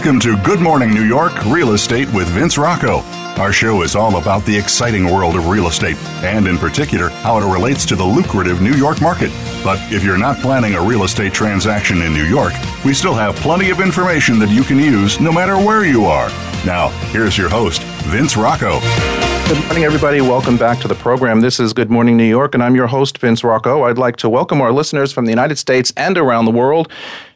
Welcome to Good Morning New York Real Estate with Vince Rocco. Our show is all about the exciting world of real estate, and in particular, how it relates to the lucrative New York market. But if you're not planning a real estate transaction in New York, we still have plenty of information that you can use no matter where you are. Now, here's your host, Vince Rocco. Good morning, everybody. Welcome back to the program. This is Good Morning New York, and I'm your host, Vince Rocco. I'd like to welcome our listeners from the United States and around the world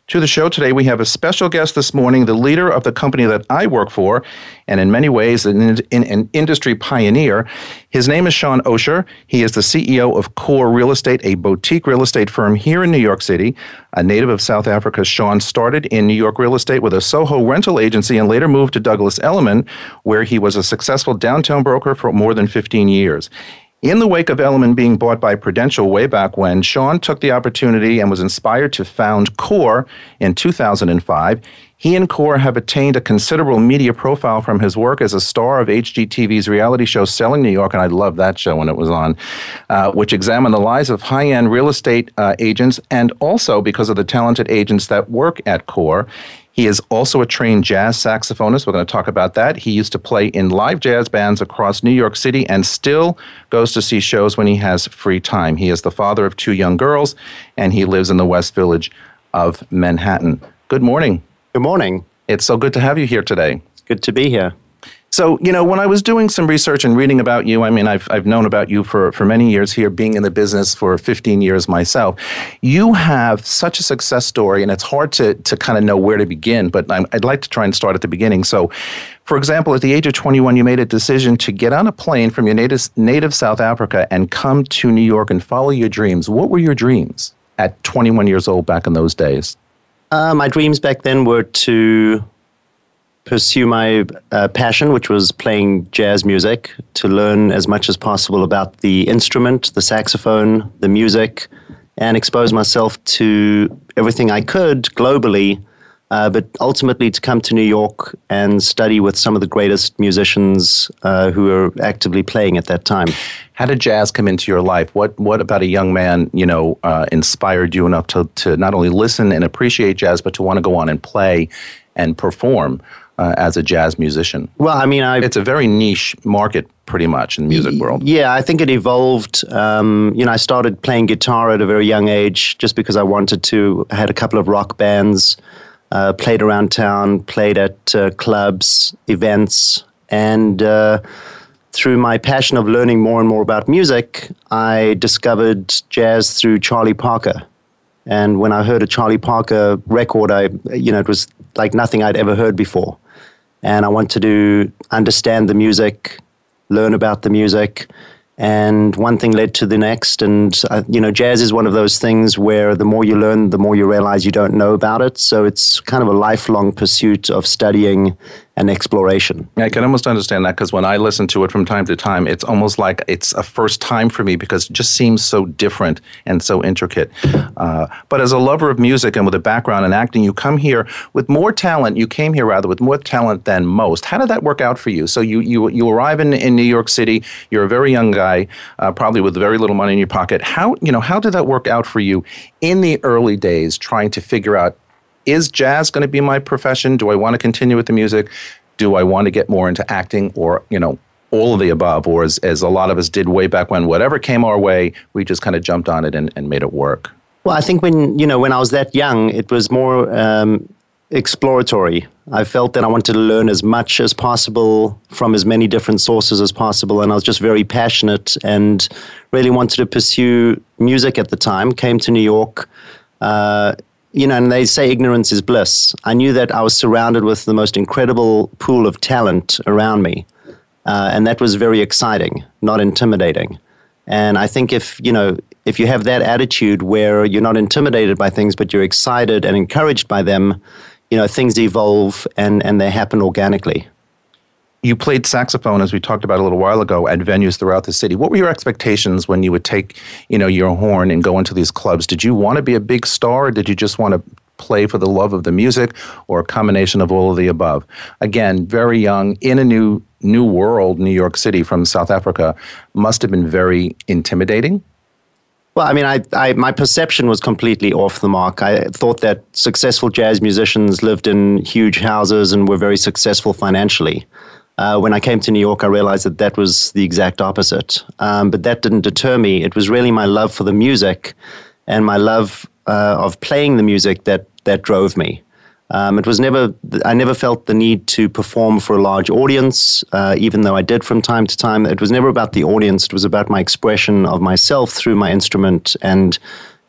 to the show today, we have a special guest this morning, the leader of the company that I work for, and in many ways, an, an, industry pioneer. His name is Shaun Osher. He is the CEO of Core Real Estate, a boutique real estate firm here in New York City. A native of South Africa, Shaun started in New York real estate with a Soho rental agency and later moved to Douglas Elliman, where he was a successful downtown broker for more than 15 years. In the wake of Elliman being bought by Prudential way back when, Shaun took the opportunity and was inspired to found Core in 2005. He and Core have attained a considerable media profile from his work as a star of HGTV's reality show Selling New York, and I loved that show when it was on, uh, which examined the lives of high end real estate uh, agents and also because of the talented agents that work at Core. He is also a trained jazz saxophonist. We're going to talk about that. He used to play in live jazz bands across New York City and still goes to see shows when he has free time. He is the father of two young girls and he lives in the West Village of Manhattan. Good morning. Good morning. It's so good to have you here today. Good to be here. So, you know, when I was doing some research and reading about you, I mean, I've, I've known about you for, for many years here, being in the business for 15 years myself. You have such a success story, and it's hard to, to kind of know where to begin, but i would like to try and start at the beginning. So, for example, at the age of 21, you made a decision to get on a plane from your native, native South Africa and come to New York and follow your dreams. What were your dreams at 21 years old back in those days? Uh, my dreams back then were to pursue my uh, passion, which was playing jazz music, to learn as much as possible about the instrument, the saxophone, the music, and expose myself to everything I could globally. Uh, but ultimately, to come to New York and study with some of the greatest musicians uh, who were actively playing at that time. How did jazz come into your life? What What about a young man, you know, uh, inspired you enough to to not only listen and appreciate jazz, but to want to go on and play and perform? Uh, as a jazz musician? Well, I mean, I, it's a very niche market, pretty much in the music world. Yeah, I think it evolved. Um, you know, I started playing guitar at a very young age, just because I wanted to. I had a couple of rock bands, uh, played around town, played at uh, clubs, events, and. Uh, through my passion of learning more and more about music, I discovered jazz through Charlie Parker. And when I heard a Charlie Parker record, I, you know, it was like nothing I'd ever heard before and I wanted to do understand the music, learn about the music, and one thing led to the next. And uh, you know, jazz is one of those things where the more you learn, the more you realize you don't know about it. So it's kind of a lifelong pursuit of studying and exploration. I can almost understand that because when I listen to it from time to time, it's almost like it's a first time for me because it just seems so different and so intricate. Uh, but as a lover of music and with a background in acting, you come here with more talent. You came here rather with more talent than most. How did that work out for you? So you you you arrive in, in New York City. You're a very young guy, uh, probably with very little money in your pocket. How you know how did that work out for you in the early days, trying to figure out is jazz going to be my profession? Do I want to continue with the music? Do I want to get more into acting or, you know, all of the above? Or as, as a lot of us did way back when, whatever came our way, we just kind of jumped on it and, and made it work? Well, I think when, you know, when I was that young, it was more um, exploratory. I felt that I wanted to learn as much as possible from as many different sources as possible. And I was just very passionate and really wanted to pursue music at the time. Came to New York. Uh, you know, and they say ignorance is bliss. I knew that I was surrounded with the most incredible pool of talent around me. Uh, and that was very exciting, not intimidating. And I think if, you know, if you have that attitude where you're not intimidated by things, but you're excited and encouraged by them, you know, things evolve and, and they happen organically you played saxophone as we talked about a little while ago at venues throughout the city what were your expectations when you would take you know your horn and go into these clubs did you want to be a big star or did you just want to play for the love of the music or a combination of all of the above again very young in a new new world new york city from south africa must have been very intimidating Well, I mean, I, I, my perception was completely off the mark. I thought that successful jazz musicians lived in huge houses and were very successful financially. Uh, when I came to New York, I realized that that was the exact opposite. Um, but that didn't deter me. It was really my love for the music and my love uh, of playing the music that that drove me. Um, it was never. I never felt the need to perform for a large audience, uh, even though I did from time to time. It was never about the audience. It was about my expression of myself through my instrument and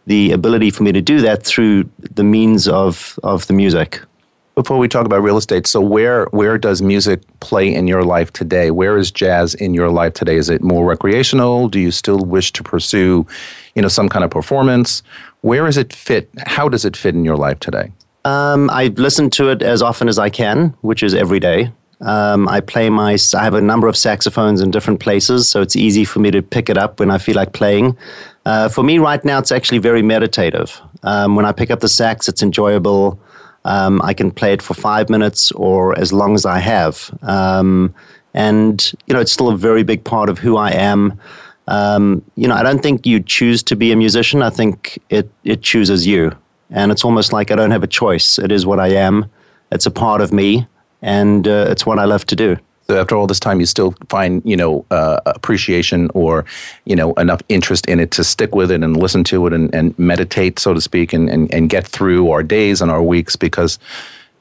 the ability for me to do that through the means of of the music. Before we talk about real estate, so where where does music play in your life today? Where is jazz in your life today? Is it more recreational? Do you still wish to pursue, you know, some kind of performance? Where is it fit? How does it fit in your life today? Um, I listen to it as often as I can, which is every day. Um, I play my. I have a number of saxophones in different places, so it's easy for me to pick it up when I feel like playing. Uh, for me, right now, it's actually very meditative. Um, when I pick up the sax, it's enjoyable. Um, I can play it for five minutes or as long as I have, um, and you know, it's still a very big part of who I am. Um, you know, I don't think you choose to be a musician. I think it it chooses you. And it's almost like I don't have a choice. It is what I am. It's a part of me, and uh, it's what I love to do. So after all this time, you still find you know uh, appreciation or you know enough interest in it to stick with it and listen to it and, and meditate, so to speak, and, and, and get through our days and our weeks because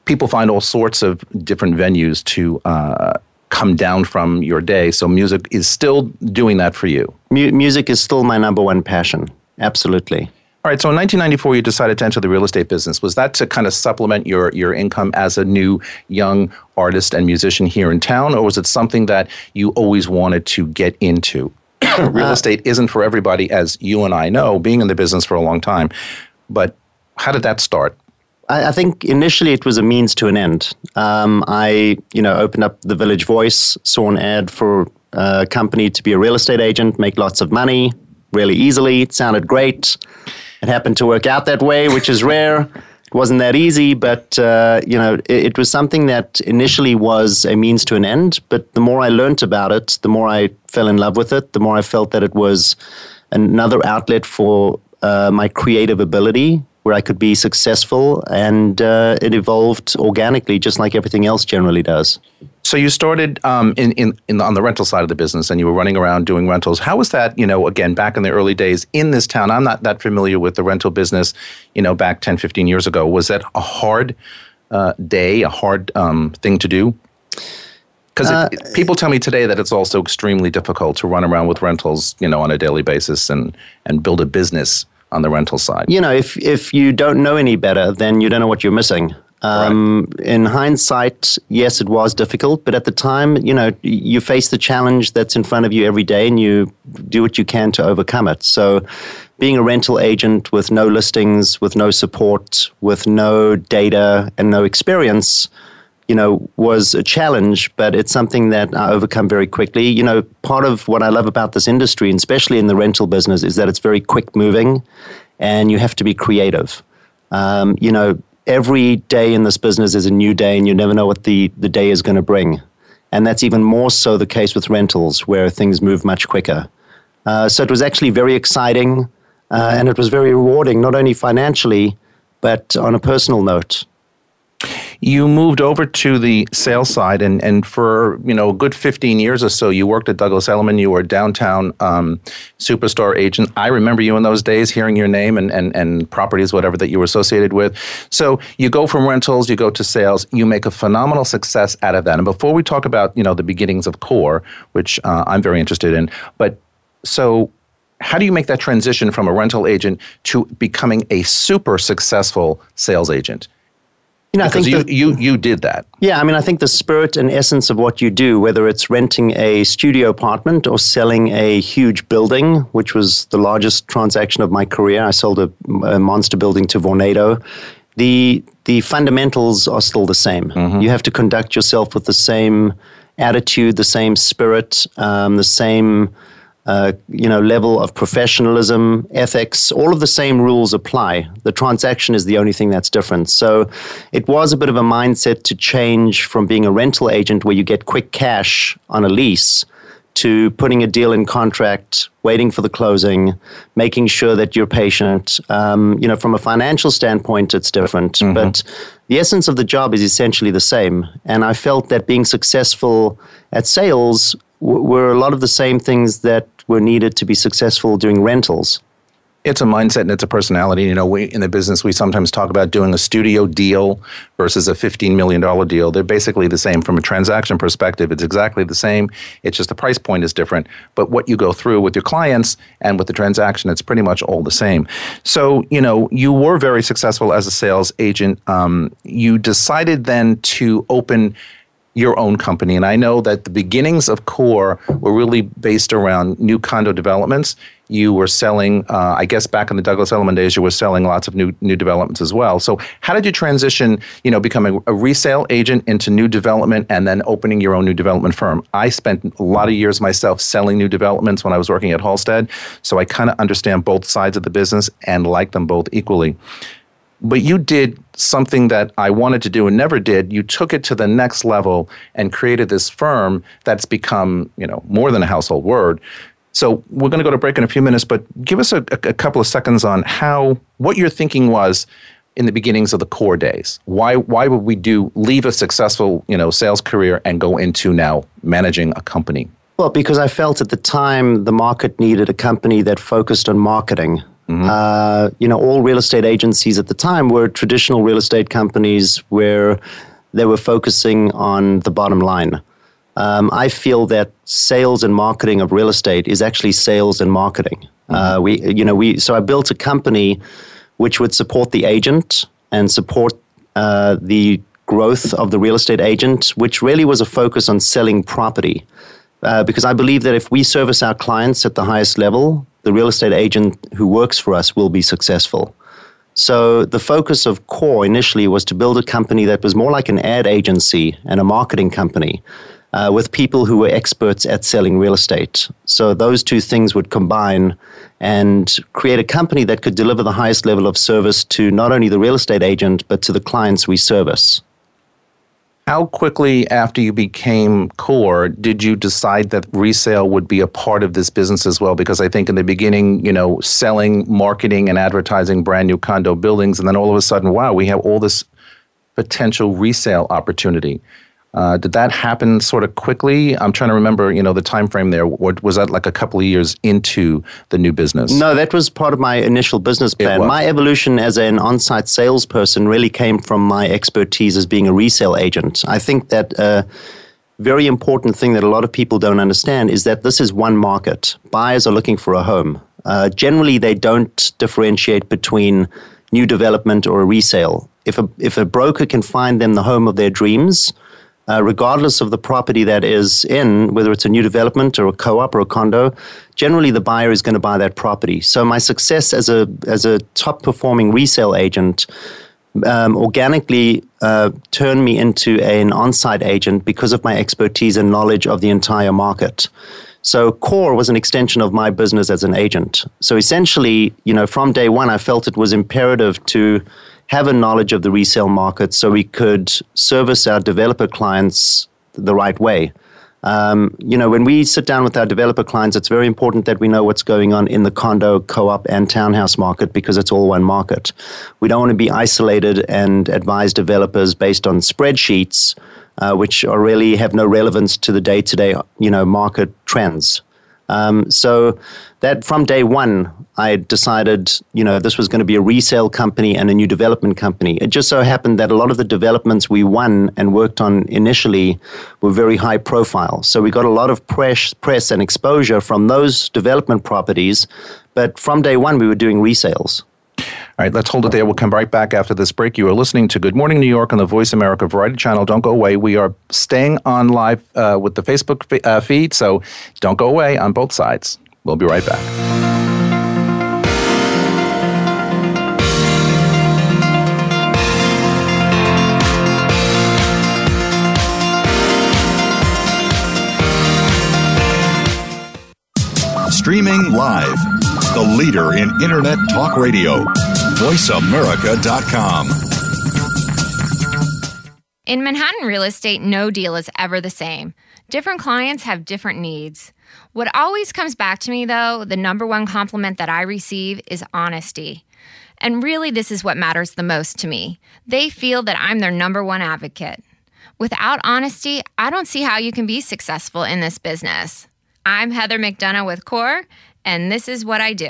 people find all sorts of different venues to uh, come down from your day. So music is still doing that for you. M- music is still my number one passion. Absolutely. All right. So in 1994, you decided to enter the real estate business. Was that to kind of supplement your your income as a new young artist and musician here in town, or was it something that you always wanted to get into? real uh, estate isn't for everybody, as you and I know, being in the business for a long time. But how did that start? I, I think initially it was a means to an end. Um, I, you know, opened up the Village Voice, saw an ad for a company to be a real estate agent, make lots of money really easily. It sounded great. It happened to work out that way, which is rare. It wasn't that easy, but uh, you know, it, it, was something that initially was a means to an end. But the more I learned about it, the more I fell in love with it. The more I felt that it was another outlet for uh, my creative ability, where I could be successful, and uh, it evolved organically, just like everything else generally does. So you started um, in, in, in on the rental side of the business, and you were running around doing rentals. How was that? You know, again, back in the early days in this town, I'm not that familiar with the rental business. You know, back 10, 15 years ago, was that a hard uh, day, a hard um, thing to do? Because uh, people tell me today that it's also extremely difficult to run around with rentals, you know, on a daily basis and and build a business on the rental side. You know, if if you don't know any better, then you don't know what you're missing. Um, right. In hindsight, yes, it was difficult, but at the time, you know, you face the challenge that's in front of you every day, and you do what you can to overcome it. So, being a rental agent with no listings, with no support, with no data, and no experience, you know, was a challenge, but it's something that I overcome very quickly. You know, part of what I love about this industry, and especially in the rental business, is that it's very quick moving, and you have to be creative. Um, you know, every day in this business is a new day and you never know what the, the day is going to bring. And that's even more so the case with rentals, where things move much quicker. Uh, so it was actually very exciting uh, and it was very rewarding, not only financially, but on a personal note you moved over to the sales side, and, and for you know a good 15 years or so, you worked at Douglas Elliman. You were a downtown um, superstar agent. I remember you in those days, hearing your name and, and, and properties, whatever that you were associated with. So you go from rentals, you go to sales, you make a phenomenal success out of that. And before we talk about you know the beginnings of Core, which uh, I'm very interested in, but so how do you make that transition from a rental agent to becoming a super successful sales agent? You know, because I think you, the, you you did that. Yeah, I mean, I think the spirit and essence of what you do, whether it's renting a studio apartment or selling a huge building, which was the largest transaction of my career, I sold a, a monster building to Vornado. The the fundamentals are still the same. Mm-hmm. You have to conduct yourself with the same attitude, the same spirit, um, the same uh, you know, level of professionalism, ethics, all of the same rules apply. The transaction is the only thing that's different. So it was a bit of a mindset to change from being a rental agent where you get quick cash on a lease to putting a deal in contract, waiting for the closing, making sure that you're patient. Um, you know, from a financial standpoint, it's different, mm-hmm. but the essence of the job is essentially the same. And I felt that being successful at sales w- were a lot of the same things that were needed to be successful doing rentals it's a mindset and it's a personality. You know, we in the business we sometimes talk about doing a studio deal versus a $15 million deal. They're basically the same from a transaction perspective. It's exactly the same. It's just the price point is different. But what you go through with your clients and with the transaction, it's pretty much all the same. So, you know, you were very successful as a sales agent. Um, you decided then to open your own company. And I know that the beginnings of Core were really based around new condo developments. You were selling, uh, I guess, back in the Douglas Elliman days, you were selling lots of new new developments as well. So, how did you transition, you know, becoming a resale agent into new development and then opening your own new development firm? I spent a lot of years myself selling new developments when I was working at Halstead, so I kind of understand both sides of the business and like them both equally but you did something that I wanted to do and never did. You took it to the next level and created this firm that's become, you know, more than a household word. So we're going to go to break in a few minutes, but give us a, a, couple of seconds on how what your thinking was in the beginnings of the core days. Why why would we do leave a successful you know sales career and go into now managing a company? Well, because I felt at the time the market needed a company that focused on marketing Mm-hmm. Uh, you know, all real estate agencies at the time were traditional real estate companies where they were focusing on the bottom line. Um, I feel that sales and marketing of real estate is actually sales and marketing. Mm-hmm. Uh, we, you know, we. So I built a company which would support the agent and support uh, the growth of the real estate agent, which really was a focus on selling property. Uh, because I believe that if we service our clients at the highest level, the real estate agent who works for us will be successful. So the focus of Core initially was to build a company that was more like an ad agency and a marketing company uh, with people who were experts at selling real estate. So those two things would combine and create a company that could deliver the highest level of service to not only the real estate agent, but to the clients we service. How quickly after you became core did you decide that resale would be a part of this business as well? Because I think in the beginning, you know, selling, marketing, and advertising brand new condo buildings, and then all of a sudden, wow, we have all this potential resale opportunity. Uh, did that happen sort of quickly? I'm trying to remember, you know, the time frame there. was that like a couple of years into the new business? No, that was part of my initial business plan. My evolution as an on-site salesperson really came from my expertise as being a resale agent. I think that a uh, very important thing that a lot of people don't understand is that this is one market. Buyers are looking for a home. Uh, generally, they don't differentiate between new development or a resale. If a if a broker can find them the home of their dreams uh, regardless of the property that is in, whether it's a new development or a co-op or a condo, generally the buyer is going to buy that property. So my success as a as a top performing resale agent um, organically uh, turned me into an on-site agent because of my expertise and knowledge of the entire market. So Core was an extension of my business as an agent. So essentially, you know, from day one, I felt it was imperative to have a knowledge of the resale market so we could service our developer clients the right way. Um, you know, when we sit down with our developer clients, it's very important that we know what's going on in the condo, co op, and townhouse market because it's all one market. We don't want to be isolated and advise developers based on spreadsheets, uh, which are really have no relevance to the day to day, you know, market trends. Um, so that from day one, I decided, you know, this was going to be a resale company and a new development company. It just so happened that a lot of the developments we won and worked on initially were very high profile. So we got a lot of press, press and exposure from those development properties. But from day one, we were doing resales. All right, let's hold it there. We'll come right back after this break. You are listening to Good Morning New York on the Voice America Variety Channel. Don't go away. We are staying on live uh, with the Facebook f- uh, feed, so don't go away on both sides. We'll be right back. Streaming live, the leader in Internet Talk Radio VoiceAmerica.com. In Manhattan real estate, no deal is ever the same. Different clients have different needs. What always comes back to me, though, the number one compliment that I receive is honesty. And really, this is what matters the most to me. They feel that I'm their number one advocate. Without honesty, I don't see how you can be successful in this business. I'm Heather McDonough with CORE, and this is what I do.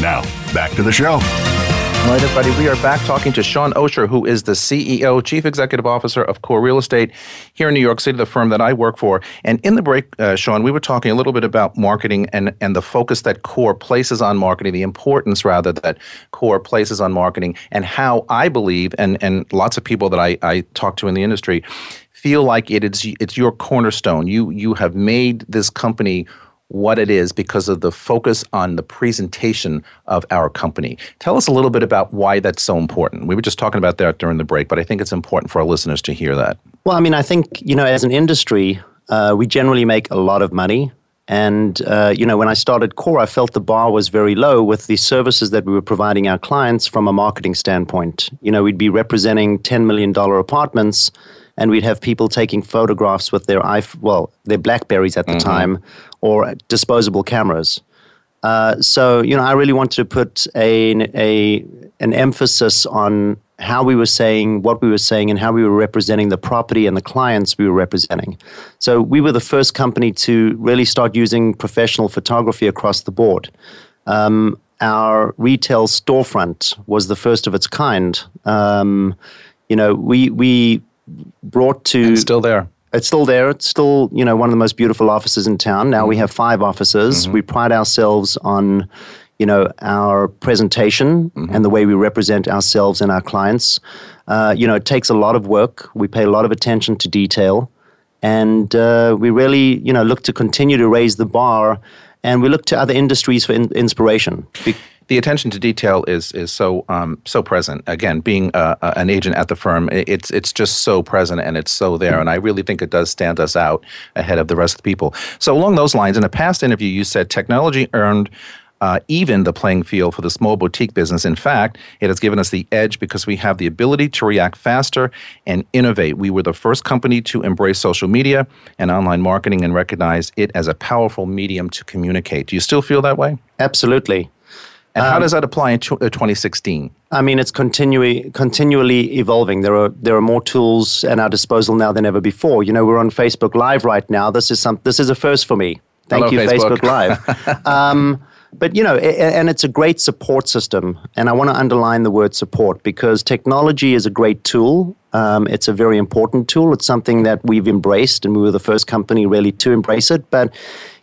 Now, back to the show. All right, everybody, we are back talking to Shaun Osher, who is the CEO, Chief Executive Officer of Core Real Estate here in New York City, the firm that I work for. And in the break, uh, Shaun, we were talking a little bit about marketing and, and the focus that Core places on marketing, the importance, rather, that Core places on marketing, and how I believe, and, and lots of people that I, I talk to in the industry, feel like it is it's your cornerstone. You you have made this company what it is because of the focus on the presentation of our company. Tell us a little bit about why that's so important. We were just talking about that during the break, but I think it's important for our listeners to hear that. Well, I mean, I think, you know, as an industry, uh, we generally make a lot of money. And, uh, you know, when I started Core, I felt the bar was very low with the services that we were providing our clients from a marketing standpoint. You know, we'd be representing $10 million apartments and we'd have people taking photographs with their iPhone, well, their Blackberries at the mm-hmm. time, or disposable cameras. Uh, so you know, I really wanted to put a, a an emphasis on how we were saying what we were saying and how we were representing the property and the clients we were representing. So we were the first company to really start using professional photography across the board. Um, our retail storefront was the first of its kind. Um, you know, we we brought to and still there. It's still there. It's still you know one of the most beautiful offices in town. Now mm-hmm. we have five offices. Mm-hmm. We pride ourselves on you know our presentation mm-hmm. and the way we represent ourselves and our clients. Uh, you know, it takes a lot of work. We pay a lot of attention to detail, and uh, we really you know look to continue to raise the bar, and we look to other industries for in- inspiration. Be- the attention to detail is is so um, so present. Again, being uh, an agent at the firm, it's it's just so present and it's so there. And I really think it does stand us out ahead of the rest of the people. So along those lines, in a past interview, you said technology earned. Uh, even the playing field for the small boutique business. In fact, it has given us the edge because we have the ability to react faster and innovate. We were the first company to embrace social media and online marketing and recognize it as a powerful medium to communicate. Do you still feel that way? Absolutely. And um, how does that apply in 2016? Uh, I mean, it's continually continually evolving. There are there are more tools at our disposal now than ever before. You know, we're on Facebook Live right now. This is some this is a first for me. Thank Hello, you, Facebook, Facebook Live. um, but you know, and it's a great support system. And I want to underline the word support because technology is a great tool. Um, it's a very important tool. It's something that we've embraced, and we were the first company really to embrace it. But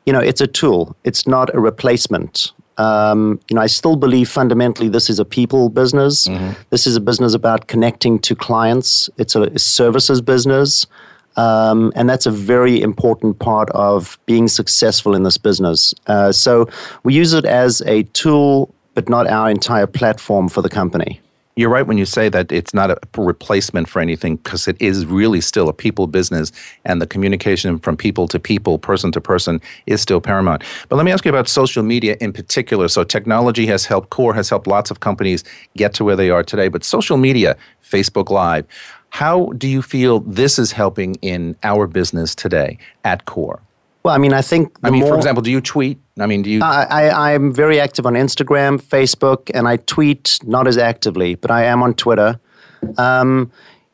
you know, it's a tool. It's not a replacement. Um, you know, I still believe fundamentally this is a people business. Mm-hmm. This is a business about connecting to clients. It's a, a services business. Um, and that's a very important part of being successful in this business. Uh, so we use it as a tool, but not our entire platform for the company. You're right when you say that it's not a replacement for anything because it is really still a people business and the communication from people to people, person to person is still paramount. But let me ask you about social media in particular. So technology has helped, Core has helped lots of companies get to where they are today, but social media, Facebook Live, how do you feel this is helping in our business today at Core? Well, I mean, I think. I mean, more, for example, do you tweet? I mean, do you? I, I am very active on Instagram, Facebook, and I tweet not as actively, but I am on Twitter. Um,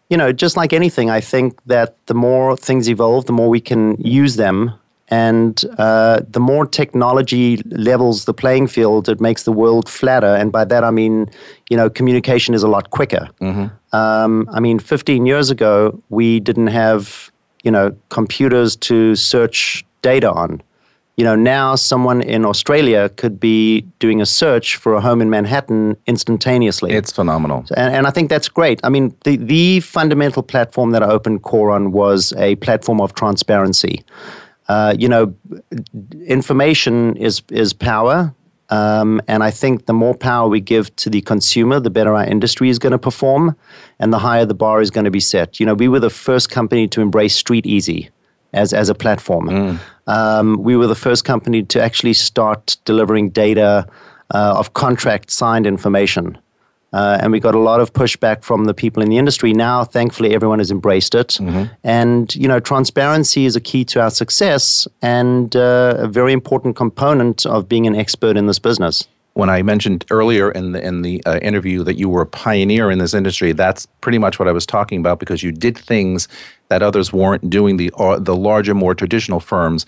you know, just like anything, I think that the more things evolve, the more we can use them. And uh, the more technology levels the playing field, it makes the world flatter. And by that, I mean, you know, communication is a lot quicker. Mm-hmm. Um, I mean, 15 years ago, we didn't have, you know, computers to search data on you know, now someone in Australia could be doing a search for a home in Manhattan instantaneously. It's phenomenal. And, and I think that's great. I mean, the, the fundamental platform that I opened Core on was a platform of transparency. Uh, you know, information is, is power. Um, and I think the more power we give to the consumer, the better our industry is going to perform and the higher the bar is going to be set. You know, we were the first company to embrace Street Easy as, as a platform. Mm. Um, we were the first company to actually start delivering data uh, of contract signed information. Uh, and we got a lot of pushback from the people in the industry. Now, thankfully, everyone has embraced it. Mm-hmm. And, you know, transparency is a key to our success and uh, a very important component of being an expert in this business when I mentioned earlier in the in the uh, interview that you were a pioneer in this industry, that's pretty much what I was talking about because you did things that others weren't doing. The uh, the larger, more traditional firms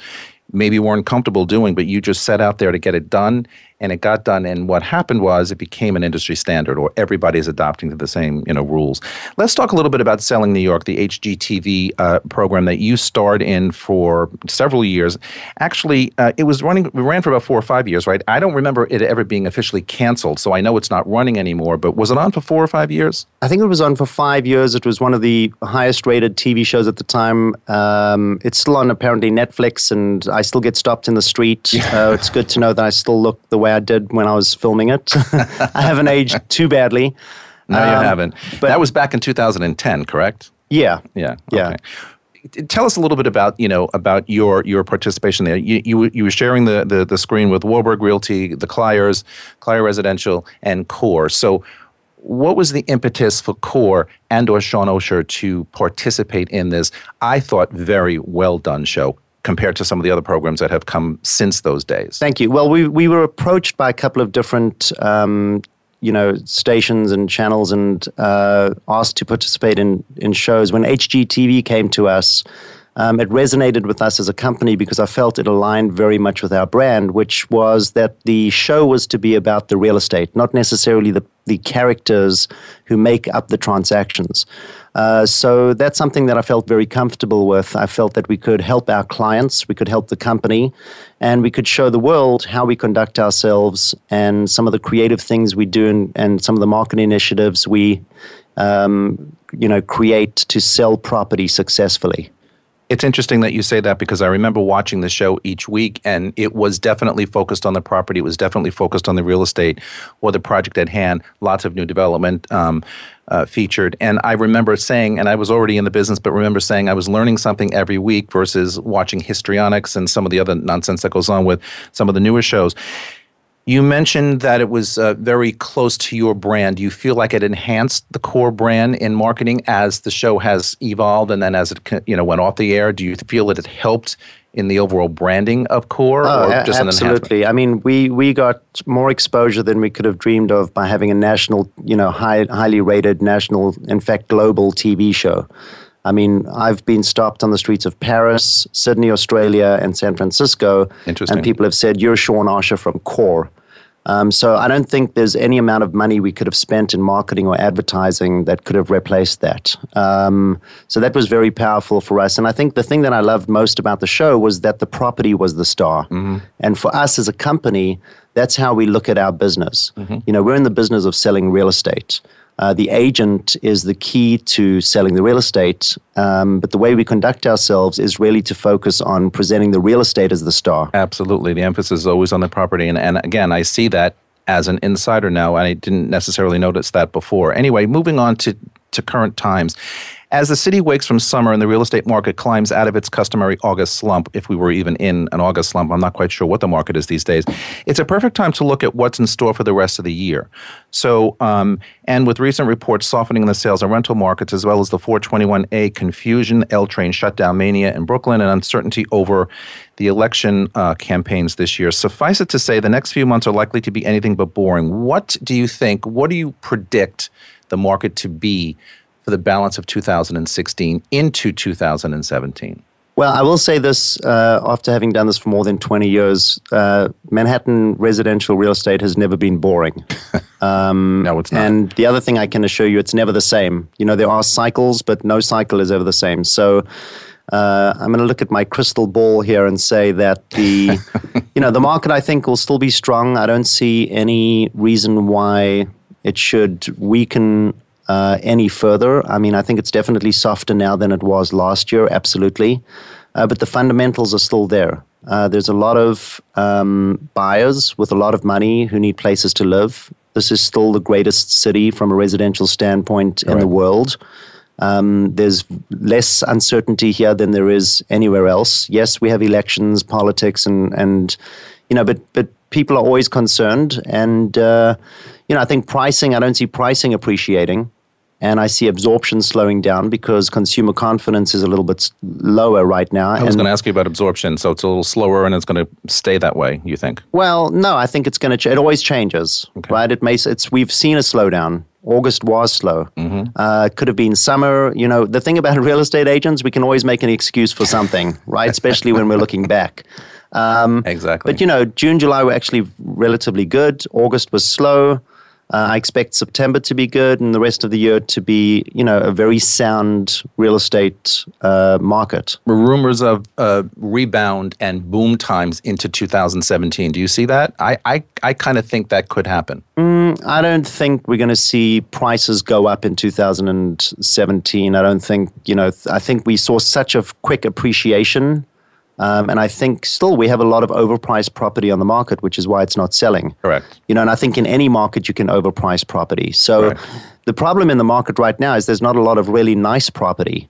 maybe weren't comfortable doing, but you just set out there to get it done, and it got done. And what happened was it became an industry standard, or everybody's adopting to the same you know rules. Let's talk a little bit about Selling New York, the HGTV uh, program that you starred in for several years. Actually, uh, it was running. We ran for about four or five years, right? I don't remember it ever being officially canceled, so I know it's not running anymore. But was it on for four or five years? I think it was on for five years. It was one of the highest rated TV shows at the time. Um, it's still on apparently Netflix, and I still get stopped in the street. Uh, it's good to know that I still look the way I did when I was filming it. I haven't aged too badly. No, um, you haven't. But that was back in 2010, correct? Yeah. Yeah. Yeah. Okay tell us a little bit about you know about your your participation there. You you, you were sharing the, the, the screen with Warburg Realty, the Kleiers, Kleier Residential, and Core. So, what was the impetus for Core and or Shaun Osher to participate in this? I thought very well done show compared to some of the other programs that have come since those days? Thank you. Well, we, we were approached by a couple of different um, you know stations and channels and uh, asked to participate in in shows. When HGTV came to us, um, it resonated with us as a company because I felt it aligned very much with our brand, which was that the show was to be about the real estate, not necessarily the the characters who make up the transactions. Uh, so that's something that I felt very comfortable with. I felt that we could help our clients, we could help the company, and we could show the world how we conduct ourselves and some of the creative things we do and, and some of the marketing initiatives we, um, you know, create to sell property successfully. It's interesting that you say that because I remember watching the show each week, and it was definitely focused on the property. It was definitely focused on the real estate or the project at hand. Lots of new development um, uh, featured, and I remember saying, and I was already in the business, but remember saying I was learning something every week versus watching histrionics and some of the other nonsense that goes on with some of the newer shows. You mentioned that it was uh, very close to your brand. Do you feel like it enhanced the core brand in marketing as the show has evolved and then as it you know went off the air? Do you feel that it helped in the overall branding of core? Oh, or just absolutely. I mean, we we got more exposure than we could have dreamed of by having a national, you know, high, highly rated national, in fact, global TV show. I mean, I've been stopped on the streets of Paris, Sydney, Australia, and San Francisco. And people have said, You're Shaun Osher from Core. Um, so I don't think there's any amount of money we could have spent in marketing or advertising that could have replaced that. Um, so that was very powerful for us. And I think the thing that I loved most about the show was that the property was the star. Mm-hmm. And for us as a company, that's how we look at our business. Mm-hmm. You know, we're in the business of selling real estate. Uh, the agent is the key to selling the real estate, um, but the way we conduct ourselves is really to focus on presenting the real estate as the star. Absolutely. The emphasis is always on the property. And, and again, I see that as an insider now, I didn't necessarily notice that before. Anyway, moving on to, to current times. As the city wakes from summer and the real estate market climbs out of its customary August slump, if we were even in an August slump, I'm not quite sure what the market is these days, it's a perfect time to look at what's in store for the rest of the year. So, um, and with recent reports softening in the sales and rental markets, as well as the 421A confusion, L train shutdown mania in Brooklyn, and uncertainty over the election uh, campaigns this year, suffice it to say the next few months are likely to be anything but boring. What do you think? What do you predict the market to be for the balance of 2016 into 2017? Well, I will say this uh, after having done this for more than 20 years uh, Manhattan residential real estate has never been boring. Um, no, it's not. And the other thing I can assure you, it's never the same. You know, there are cycles, but no cycle is ever the same. So, uh, I'm going to look at my crystal ball here and say that the, you know, the market I think will still be strong. I don't see any reason why it should weaken uh, any further. I mean, I think it's definitely softer now than it was last year, absolutely. Uh, but the fundamentals are still there. Uh, there's a lot of um, buyers with a lot of money who need places to live. This is still the greatest city from a residential standpoint in the world. Um, there's less uncertainty here than there is anywhere else. Yes, we have elections, politics, and and you know, but but people are always concerned, and uh, you know, I think pricing. I don't see pricing appreciating and I see absorption slowing down because consumer confidence is a little bit lower right now. I was going to ask you about absorption, so it's a little slower and it's going to stay that way. You think? Well, no, I think it's going to. Ch- it always changes, okay. right? It may. It's we've seen a slowdown. August was slow. Mm-hmm. Uh, could have been summer. You know, the thing about real estate agents, we can always make an excuse for something, right? Especially when we're looking back. Um, exactly. But you know, June, July were actually relatively good. August was slow. Uh, I expect September to be good and the rest of the year to be, you know, a very sound real estate uh, market. Rumors of uh, rebound and boom times into 2017. Do you see that? I, I, I kind of think that could happen. Mm, I don't think we're going to see prices go up in 2017. I don't think, you know, I think we saw such a quick appreciation um, and I think still we have a lot of overpriced property on the market, which is why it's not selling. Correct. You know, and I think in any market you can overprice property. So the problem in the market right now is there's not a lot of really nice property.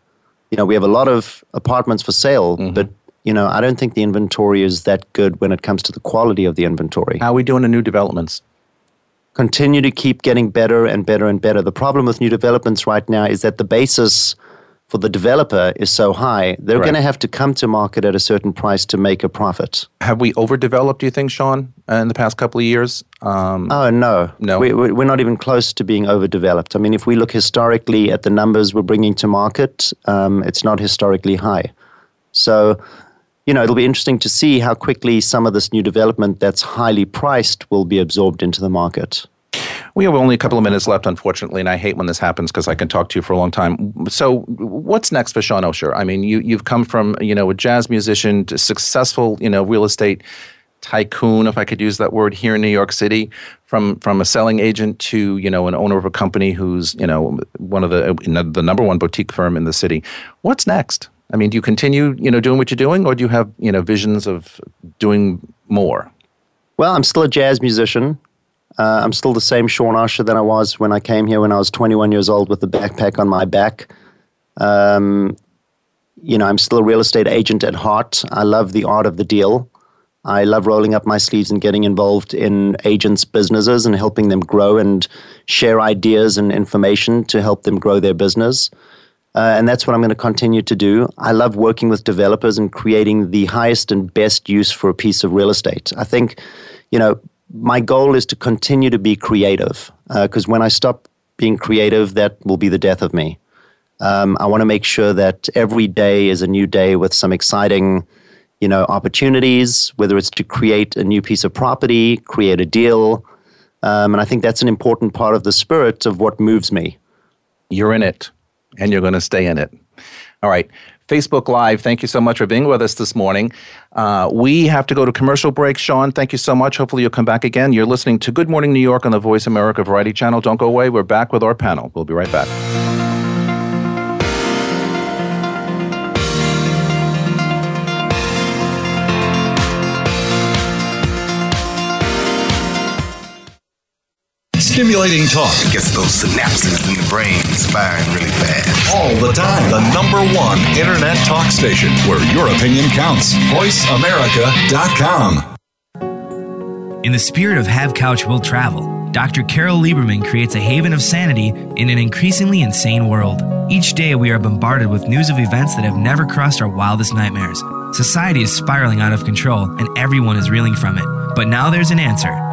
You know, we have a lot of apartments for sale, mm-hmm. but you know, I don't think the inventory is that good when it comes to the quality of the inventory. How are we doing in new developments? Continue to keep getting better and better and better. The problem with new developments right now is that the basis for the developer is so high, they're right. going to have to come to market at a certain price to make a profit. Have we overdeveloped, do you think, Shaun, uh, in the past couple of years? Um, oh, no. No. We, we're not even close to being overdeveloped. I mean, if we look historically at the numbers we're bringing to market, um, it's not historically high. So, you know, it'll be interesting to see how quickly some of this new development that's highly priced will be absorbed into the market. We have only a couple of minutes left, unfortunately, and I hate when this happens because I can talk to you for a long time. So, what's next for Shaun Osher? I mean, you you've come from you know a jazz musician to successful you know real estate tycoon, if I could use that word, here in New York City, from from a selling agent to you know an owner of a company who's you know one of the the number one boutique firm in the city. What's next? I mean, do you continue you know doing what you're doing, or do you have you know visions of doing more? Well, I'm still a jazz musician. Uh, I'm still the same Shaun Osher than I was when I came here when I was 21 years old with the backpack on my back. Um, you know, I'm still a real estate agent at heart. I love the art of the deal. I love rolling up my sleeves and getting involved in agents' businesses and helping them grow and share ideas and information to help them grow their business. Uh, and that's what I'm going to continue to do. I love working with developers and creating the highest and best use for a piece of real estate. I think, you know, my goal is to continue to be creative because uh, when I stop being creative, that will be the death of me. Um, I want to make sure that every day is a new day with some exciting, you know, opportunities. Whether it's to create a new piece of property, create a deal, um, and I think that's an important part of the spirit of what moves me. You're in it, and you're going to stay in it. All right. Facebook Live, thank you so much for being with us this morning. Uh, we have to go to commercial break. Shaun, thank you so much. Hopefully, you'll come back again. You're listening to Good Morning New York on the Voice America Variety Channel. Don't go away. We're back with our panel. We'll be right back. Stimulating talk it gets those synapses in the brain firing really fast. All the time. The number one internet talk station where your opinion counts. VoiceAmerica.com. In the spirit of Have Couch Will Travel, Dr. Carole Lieberman creates a haven of sanity in an increasingly insane world. Each day, we are bombarded with news of events that have never crossed our wildest nightmares. Society is spiraling out of control, and everyone is reeling from it. But now there's an answer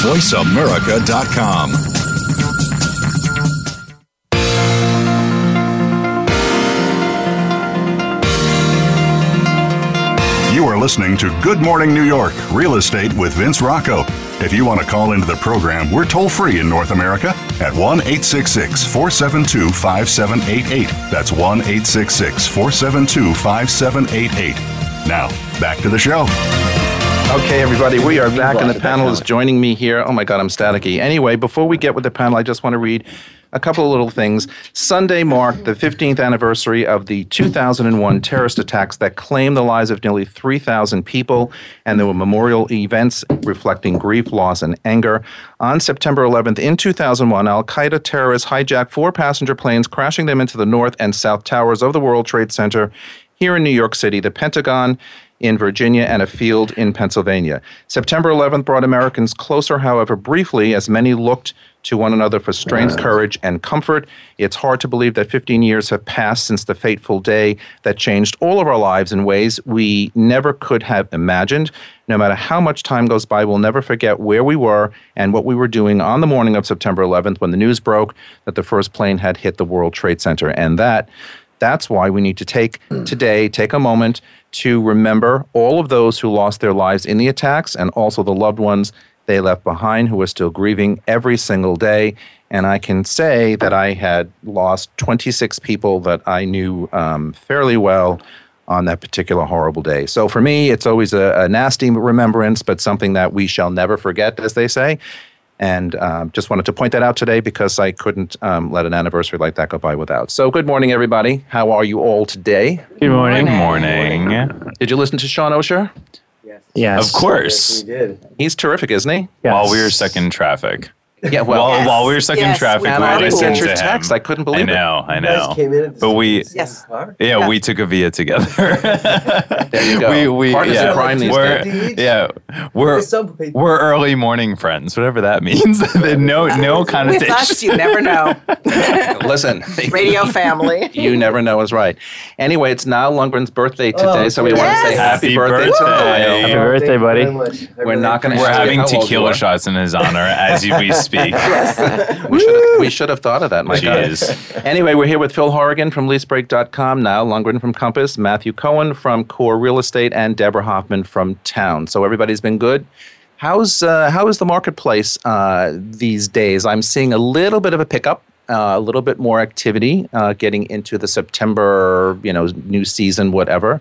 VoiceAmerica.com. You are listening to Good Morning New York Real Estate with Vince Rocco. If you want to call into the program, we're toll free in North America at 1 866 472 5788. That's 1 866 472 5788. Now, back to the show. Okay, everybody, we are back, and the panel is joining me here. Oh my God, I'm staticky. Anyway, before we get with the panel, I just want to read a couple of little things. Sunday marked the 15th anniversary of the 2001 terrorist attacks that claimed the lives of nearly 3,000 people, and there were memorial events reflecting grief, loss, and anger. On September 11th, in 2001, Al Qaeda terrorists hijacked four passenger planes, crashing them into the north and south towers of the World Trade Center here in New York City, the Pentagon in Virginia, and a field in Pennsylvania. September 11th brought Americans closer, however, briefly, as many looked to one another for strength, courage, and comfort. It's hard to believe that 15 years have passed since the fateful day that changed all of our lives in ways we never could have imagined. No matter how much time goes by, we'll never forget where we were and what we were doing on the morning of September 11th when the news broke that the first plane had hit the World Trade Center. And that that's why we need to take today, take a moment to remember all of those who lost their lives in the attacks and also the loved ones they left behind who are still grieving every single day. And I can say that I had lost 26 people that I knew um, fairly well on that particular horrible day. So for me, it's always a, a nasty remembrance, but something that we shall never forget, as they say. And um, just wanted to point that out today because I couldn't um, let an anniversary like that go by without. So, good morning, everybody. How are you all today? Good morning. Good morning. Did you listen to Shaun Osher? Yes. Of course. Yes, we did. He's terrific, isn't he? While we were stuck in traffic. Yeah, well, While, while we were stuck in traffic, we we, got it. listened sent to your him. text. I couldn't believe it. I it. know, I You guys know. came in But we, Yes. yeah, Yeah. we took a Via together. There you go. We, we, Partners yeah, in crime these we're, days. yeah, we're Like a we're early morning friends, whatever that means. no, no With connotation. us, you never know. Listen, Radio family. you never know is right. Anyway, it's Niall Lundgren's birthday today, Oh, so we want to say happy, Happy birthday, to. Niall. Happy birthday, buddy. very much. I We're not gonna We're having how old you tequila shots in his honor as we speak. We should have, we should have thought of that, my. Jeez. Anyway, we're here with Phil Horrigan from leasebreak.com, now, Lundgren from Compass, Matthew Cohen from Core Real Estate, and Deborah Hoffman from Town. So everybody's been good. How's uh, how is the marketplace uh, these days? I'm seeing a little bit of a pickup, uh, a little bit more activity uh, getting into the September, you know, new season, whatever.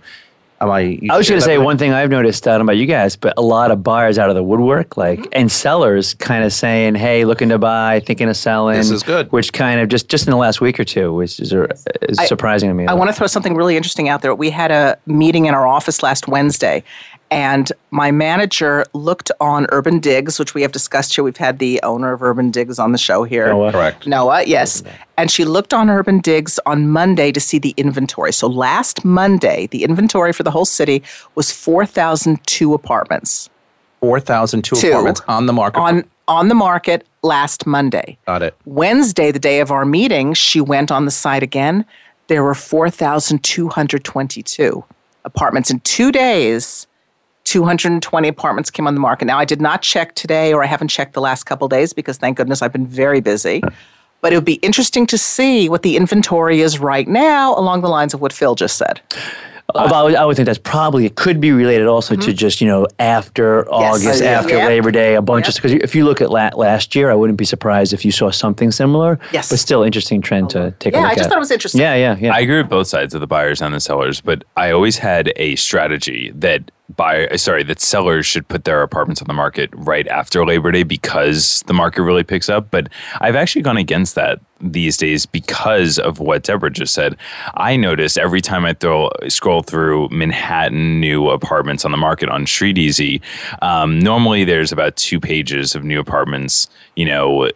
Am I? I was going to say one thing I've noticed. I don't know about you guys, but a lot of buyers out of the woodwork, like mm-hmm. and sellers, kind of saying, "Hey, looking to buy, thinking of selling." This is good. Which kind of just just in the last week or two, which is, is I- surprising to me. I want to throw something really interesting out there. We had a meeting in our office last Wednesday, and my manager looked on Urban Digs, which we have discussed here. We've had the owner of Urban Digs on the show here. Noah. Correct. Noah, yes. And she looked on Urban Digs on Monday to see the inventory. So last Monday, the inventory for the whole city was 4,002 apartments Four thousand two Two. apartments on the market. on, on the market last Monday. Got it. Wednesday, the day of our meeting, she went on the site again. There were 4,222 apartments in two days. 220 apartments came on the market. Now, I did not check today, or I haven't checked the last couple days because thank goodness I've been very busy. But it would be interesting to see what the inventory is right now along the lines of what Phil just said. Although I would, I would think that's probably it could be related also to mm-hmm. just you know after August, Yeah. after Yeah. Labor Day, a bunch of because if you look at la- last year, I wouldn't be surprised if you saw something similar. Yes. but still interesting trend to oh, take a Yeah, look I just at. thought it was interesting. Yeah, yeah, yeah. I agree with both sides of the buyers and the sellers, but I always had a strategy that buy sorry that sellers should put their apartments on the market right after Labor Day because the market really picks up. But I've actually gone against that these days because of what Deborah just said. I notice every time I throw scroll through Manhattan new apartments on the market on Street Easy, um, normally there's about two pages of new apartments, you know,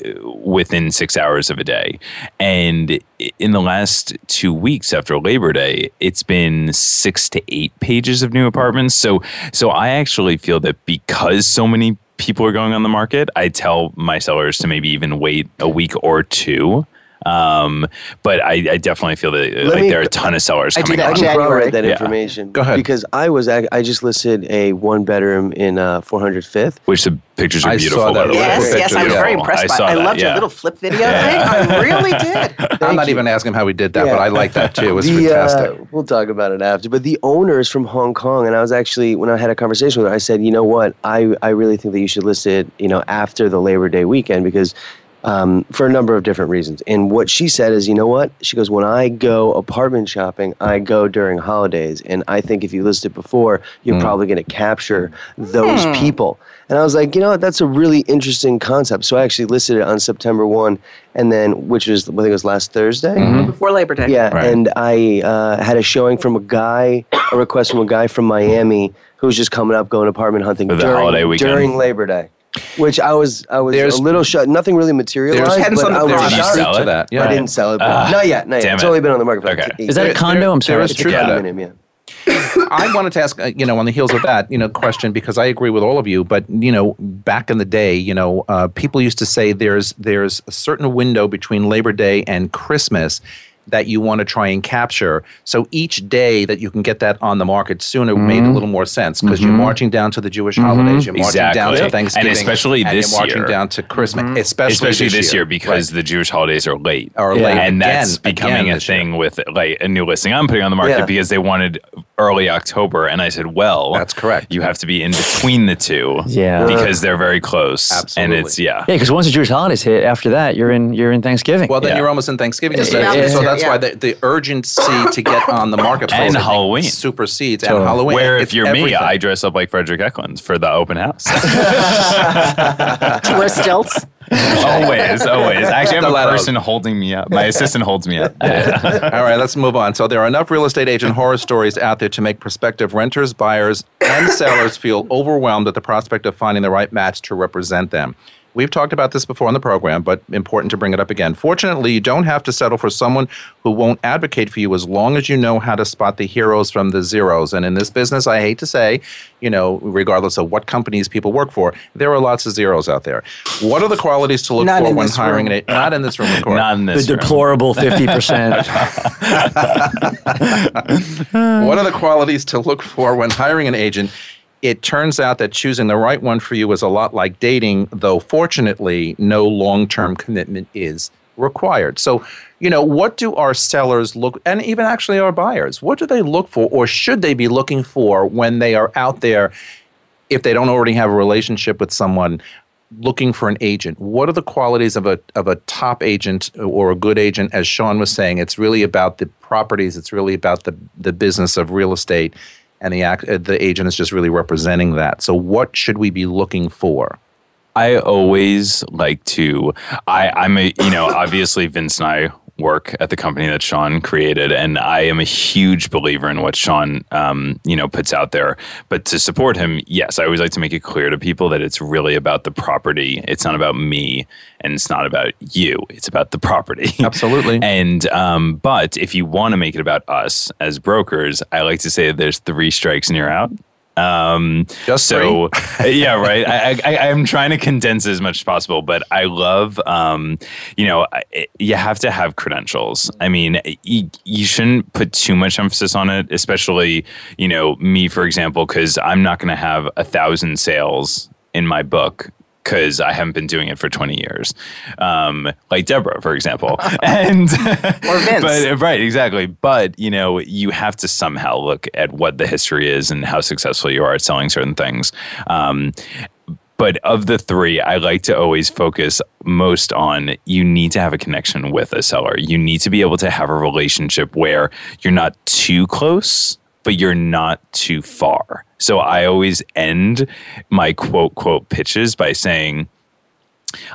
within six hours of a day. And in the last two weeks after Labor Day, it's been six to eight pages of new apartments. So, so I actually feel that because so many people are going on the market, I tell my sellers to maybe even wait a week or two. Um, but I, I definitely feel that uh, Let like me- there are a ton of sellers I do coming that on. I can January. corroborate that Yeah. information. Go ahead. Because I was I just listed a one bedroom in uh, 405th. Which the pictures are I saw beautiful. that. by. Yes, yes, I was picture. very impressed I by saw it. I that, loved your little flip video thing. I really did. I'm not you. even asking how we did that, Yeah. but I like that too. It was The, fantastic. Uh, we'll talk about it after. But the owner is from Hong Kong, and I was actually when I had a conversation with her, I said, you know what, I I really think that you should list it, you know, after the Labor Day weekend because. Um, for a number of different reasons. And what she said is, you know what? She goes, when I go apartment shopping, I go during holidays. And I think if you list it before, you're probably going to capture those people. And I was like, you know what? That's a really interesting concept. So I actually listed it on September 1, and then, which was, I think it was last Thursday. Before Labor Day. Yeah, Right. and I uh, had a showing from a guy, a request from a guy from Miami who was just coming up, going apartment hunting during, holiday weekend. during Labor Day, which I was I was There's- a little shut. Nothing really materialized, Depends but on the I was product. Did you shocked. sell it? That, yeah. I didn't sell it, but Ah, not yet. Not yet. damn It's it. only been on the market for Okay. like eight Is that a years. condo? I'm there sorry. is It's a truth to that. Condominium, yeah. I wanted to ask, uh, you know, on the heels of that, you know, question because I agree with all of you. But you know, back in the day, you know, uh, people used to say there's there's a certain window between Labor Day and Christmas that you want to try and capture. So each day that you can get that on the market sooner made a mm-hmm. little more sense because you're mm-hmm. marching down to the Jewish mm-hmm. holidays, you're marching down Exactly. to And Thanksgiving, especially and this you're marching year. down to Christmas, especially, especially this year, because Right. the Jewish holidays are late. Are late and again, that's becoming a this year. thing with like a new listing I'm putting on the market Yeah. because they wanted early October, and I said, well, That's correct. You have to be in between the two, Yeah. because they're very close. Absolutely. and it's yeah. Yeah, because once the Jewish holidays hit, after that you're in you're in Thanksgiving. Well, then Yeah. you're almost in Thanksgiving. Just season. about this so year, that's yeah. why the, the urgency to get on the marketplace And I think, Halloween. supersedes Totally. and Halloween. Where if you're me. I dress up like Fredrik Eklund for the open house. Do you wear stilts? always, always. Actually, I have a Stilettos. person holding me up. My assistant holds me up. All right, let's move on. So there are enough real estate agent horror stories out there to make prospective renters, buyers, and sellers feel overwhelmed at the prospect of finding the right match to represent them. We've talked about this before on the program, but important to bring it up again. Fortunately, you don't have to settle for someone who won't advocate for you as long as you know how to spot the heroes from the zeros. And in this business, I hate to say, you know, regardless of what companies people work for, there are lots of zeros out there. What are the qualities to look Not for when hiring room. an agent? not in this room, of course. Not in the this room. The deplorable fifty percent. What are the qualities to look for when hiring an agent? It turns out that choosing the right one for you is a lot like dating, though fortunately, no long term commitment is required. So, you know, what do our sellers look, and even actually our buyers, what do they look for, or should they be looking for when they are out there, if they don't already have a relationship with someone? Looking for an agent. What are the qualities of a of a top agent or a good agent? As Shaun was saying, it's really about the properties. It's really about the the business of real estate, and the act, uh, the agent is just really representing that. So, what should we be looking for? I always like to. I, I'm a, you know, obviously Vince and I work at the company that Shaun created, and I am a huge believer in what Shaun, um, you know, puts out there. But to support him, yes, I always like to make it clear to people that it's really about the property. It's not about me, and it's not about you. It's about the property. Absolutely. And um, but if you want to make it about us as brokers, I like to say there's three strikes and you're out. Um, Just so yeah, right. I, I, I'm trying to condense as much as possible, but I love, um, you know, I- you have to have credentials. I mean, you, you shouldn't put too much emphasis on it, especially, you know, me, for example, because I'm not going to have a thousand sales in my book because I haven't been doing it for 20 years, um, like Deborah, for example. and or Vince. But right, exactly. But you know, you have to somehow look at what the history is and how successful you are at selling certain things. Um, but of the three, I like to always focus most on you need to have a connection with a seller. You need to be able to have a relationship where you're not too close, but you're not too far. So I always end my quote, quote pitches by saying,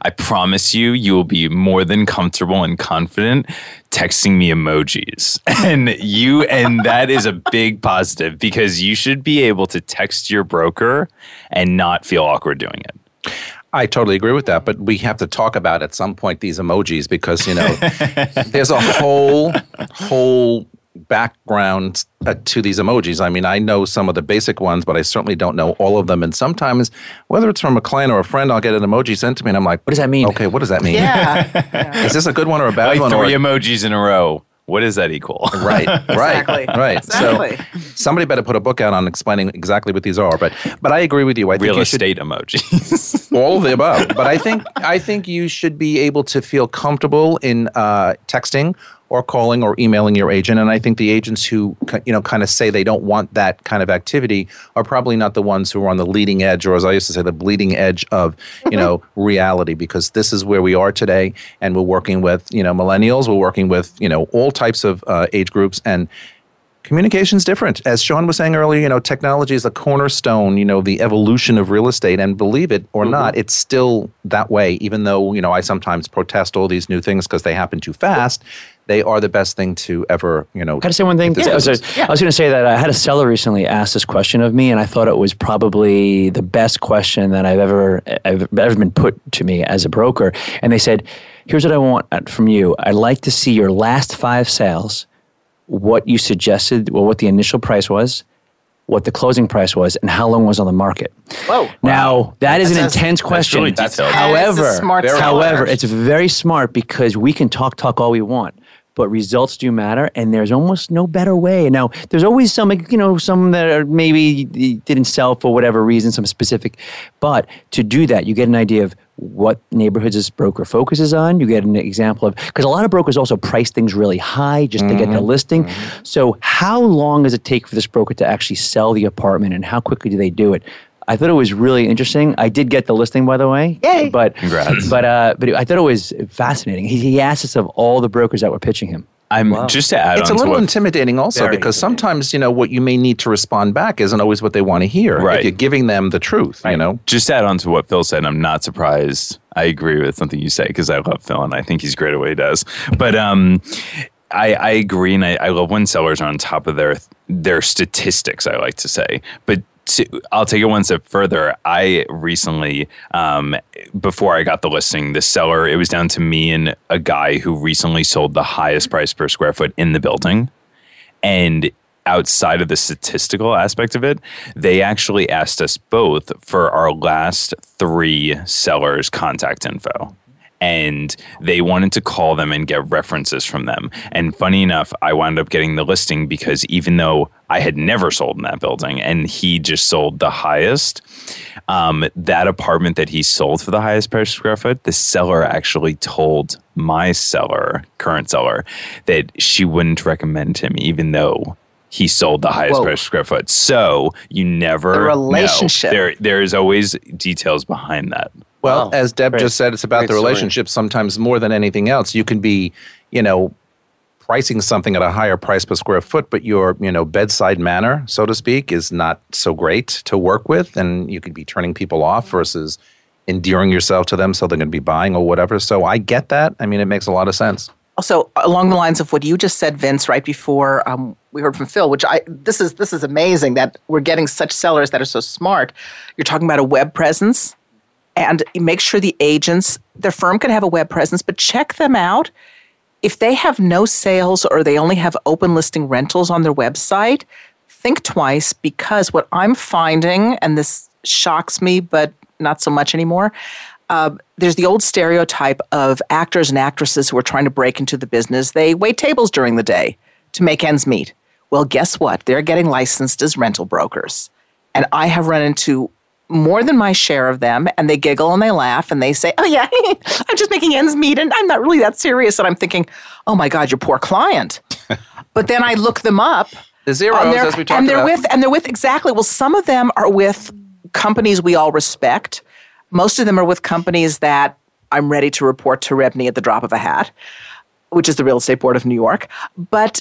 I promise you, you will be more than comfortable and confident texting me emojis. And you, and that is a big positive because you should be able to text your broker and not feel awkward doing it. I totally agree with that, but we have to talk about at some point these emojis because you know there's a whole whole background uh, to these emojis. I mean, I know some of the basic ones, but I certainly don't know all of them. And sometimes, whether it's from a client or a friend, I'll get an emoji sent to me, and I'm like, "What does that mean?" Okay, what does that mean? Yeah. Is this a good one or a bad like one? Three or, emojis in a row. What does that equal? Right, right, Exactly. right. Exactly. So somebody better put a book out on explaining exactly what these are. But but I agree with you. I think Real you should estate emojis. all of the above. But I think I think you should be able to feel comfortable in uh, texting or calling or emailing your agent. And I think the agents who you know kind of say they don't want that kind of activity are probably not the ones who are on the leading edge, or as I used to say, the bleeding edge of you know reality. Because this is where we are today, and we're working with you know millennials. We're working with you know all types of uh, age groups and communication's different as shaun was saying earlier you know technology is a cornerstone you know the evolution of real estate and believe it or not it's still that way even though you know i sometimes protest all these new things because they happen too fast they are the best thing to ever you know Can I say one thing? This I was, business. I was going to say that I had a seller recently ask this question of me, and I thought it was probably the best question that I've ever I've ever been put to me as a broker. And they said, "Here's what I want from you. I'd like to see your last five sales, what you suggested, well, what the initial price was." What the closing price was and how long was on the market. Whoa. Now that is an That's- intense That's question. really detailed. However, That is a smart however, it's very smart because we can talk talk all we want, but results do matter, and there's almost no better way. Now, there's always some, you know, some that are maybe didn't sell for whatever reason, some specific, but to do that, you get an idea of what neighborhoods this broker focuses on. You get an example of because a lot of brokers also price things really high just to get the mm-hmm. listing. Mm-hmm. So, how long does it take for this broker to actually sell the apartment, and how quickly do they do it? I thought it was really interesting. I did get the listing, by the way. Yay. But Congrats. But uh, but I thought it was fascinating. He, he asked us of all the brokers that were pitching him. I'm just to add it's a on to little what intimidating also Very because sometimes you know what you may need to respond back isn't always what they want to hear Right. if you're giving them the truth you know just to add on to what Phil said, I'm not surprised. I agree with something you say because I love Phil and I think he's great at what he does. But um, I, I agree, and I, I love when sellers are on top of their their statistics. I like to say, but. To, I'll take it one step further. I recently, um, before I got the listing, the seller, it was down to me and a guy who recently sold the highest price per square foot in the building. And outside of the statistical aspect of it, they actually asked us both for our last three sellers' contact info. And they wanted to call them and get references from them. And funny enough, I wound up getting the listing because even though I had never sold in that building and he just sold the highest, um, that apartment that he sold for the highest per square foot, the seller actually told my seller, current seller, that she wouldn't recommend him, even though he sold the highest Whoa. per square foot. So you never The know. relationship. There, there is always details behind that. Well, Wow. as Deb Great. just said, it's about Great the relationship sometimes more than anything else. You can be, you know, pricing something at a higher price per square foot, but your, you know, bedside manner, so to speak, is not so great to work with. And you could be turning people off versus endearing yourself to them so they're going to be buying or whatever. So I get that. I mean, it makes a lot of sense. Also, along the lines of what you just said, Vince, right before um, we heard from Phil, which I this is this is amazing that we're getting such sellers that are so smart. You're talking about a web presence, and make sure the agents, their firm can have a web presence, but check them out. If they have no sales or they only have open listing rentals on their website, think twice because what I'm finding, and this shocks me, but not so much anymore. Uh, there's the old stereotype of actors and actresses who are trying to break into the business. They wait tables during the day to make ends meet. Well, guess what? They're getting licensed as rental brokers. And I have run into more than my share of them and they giggle and they laugh and they say, Oh, yeah, I'm just making ends meet and I'm not really that serious. And I'm thinking, Oh my God, your poor client. but then I look them up. The zeros, and they're, as we talked and they're about. with and they're with exactly. Well, some of them are with companies we all respect. Most of them are with companies that I'm ready to report to REBNY at the drop of a hat, which is the Real Estate Board of New York. But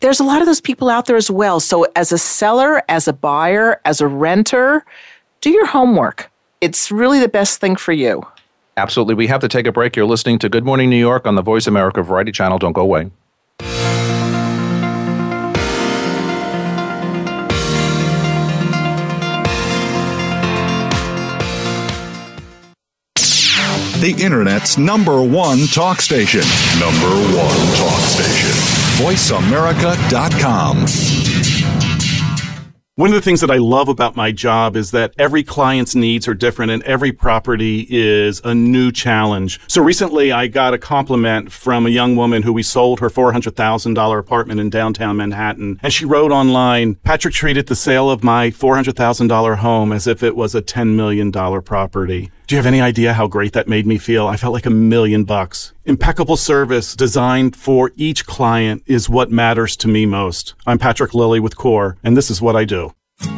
there's a lot of those people out there as well. So, as a seller, as a buyer, as a renter, do your homework. It's really the best thing for you. Absolutely. We have to take a break. You're listening to Good Morning New York on the Voice America Variety Channel. Don't go away. The Internet's number one talk station. Number one talk station. VoiceAmerica.com. One of the things that I love about my job is that every client's needs are different and every property is a new challenge. So recently I got a compliment from a young woman who we sold her $400,000 apartment in downtown Manhattan. And she wrote online, Patrick treated the sale of my $400,000 home as if it was a $10 million property. Do you have any idea how great that made me feel? I felt like a million bucks. Impeccable service designed for each client is what matters to me most. I'm Patrick Lilly with CORE, and this is what I do.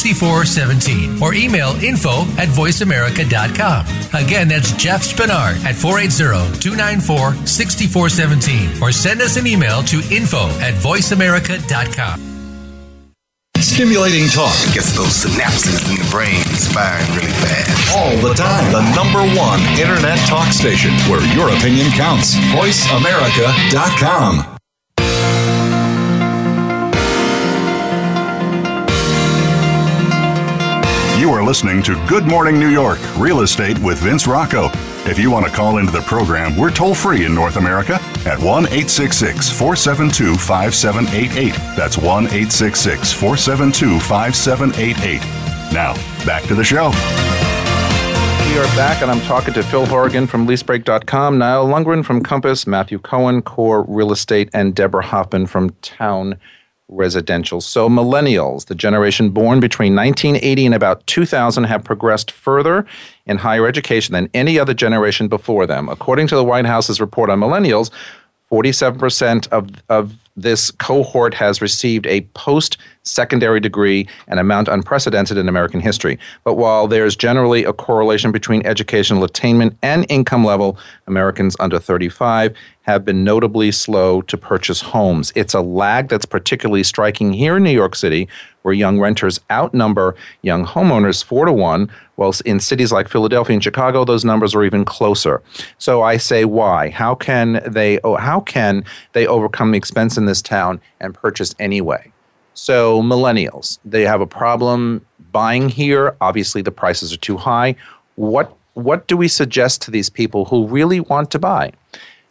6417 or email info at voiceamerica.com. Again, that's Jeff Spinard at 480-294-6417 or send us an email to info at voiceamerica.com. Stimulating talk Gets those synapses in the brain firing really fast. all the time. The number one internet talk station where your opinion counts. VoiceAmerica.com. You are listening to Good Morning New York Real Estate with Vince Rocco. If you want to call into the program, we're toll free in North America at 1 866 472 5788. That's 1 866 472 5788. Now, back to the show. We are back, and I'm talking to Phil Horrigan from leasebreak.com, Niall Lundgren from Compass, Matthew Cohen, Core Real Estate, and Deborah Hoffman from Town Residential. So, millennials, the generation born between 1980 and about 2000, have progressed further in higher education than any other generation before them. According to the White House's report on millennials, 47% of, of this cohort has received a post secondary degree, an amount unprecedented in American history. But while there's generally a correlation between educational attainment and income level, Americans under 35 have been notably slow to purchase homes. It's a lag that's particularly striking here in New York City, where young renters outnumber young homeowners four to one, while in cities like Philadelphia and Chicago, those numbers are even closer. So I say, why? How can they? Oh, how can they overcome the expense in this town and purchase anyway? So millennials, they have a problem buying here. Obviously, the prices are too high. What what do we suggest to these people who really want to buy?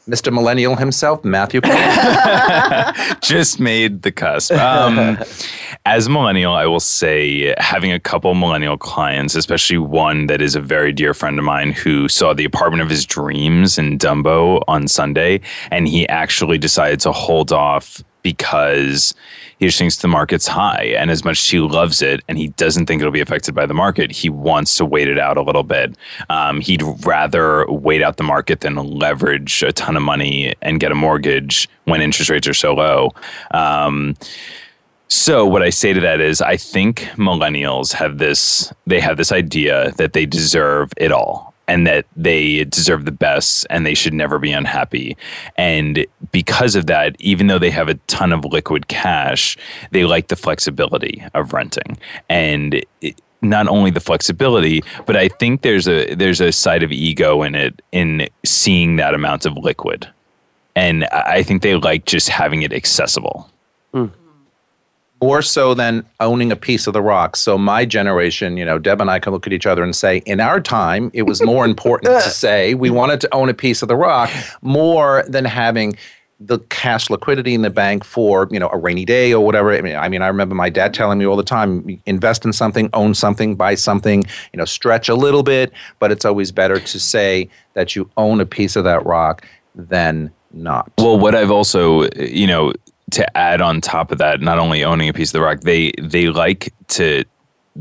Mr. Millennial himself, Matthew. just made the cusp. Um, as a millennial, I will say having a couple millennial clients, especially one that is a very dear friend of mine who saw the apartment of his dreams in Dumbo on Sunday, and he actually decided to hold off because he just thinks the market's high. And as much as he loves it and he doesn't think it'll be affected by the market, he wants to wait it out a little bit. Um, he'd rather wait out the market than leverage a ton of money and get a mortgage when interest rates are so low. Um, so what I say to that is I think millennials have this they have this idea that they deserve it all and that they deserve the best and they should never be unhappy. And because of that, even though they have a ton of liquid cash, they like the flexibility of renting. And it, not only the flexibility, but I think there's a there's a side of ego in it in seeing that amount of liquid. And I think they like just having it accessible. Hmm. More so than owning a piece of the rock. So my generation, you know, Deb and I can look at each other and say, in our time, it was more important to say we wanted to own a piece of the rock more than having the cash liquidity in the bank for you know a rainy day or whatever. I mean, I mean, I remember my dad telling me all the time: invest in something, own something, buy something. You know, stretch a little bit, but it's always better to say that you own a piece of that rock than not. Well, what I've also, you know, to add on top of that, not only owning a piece of the rock, they they like to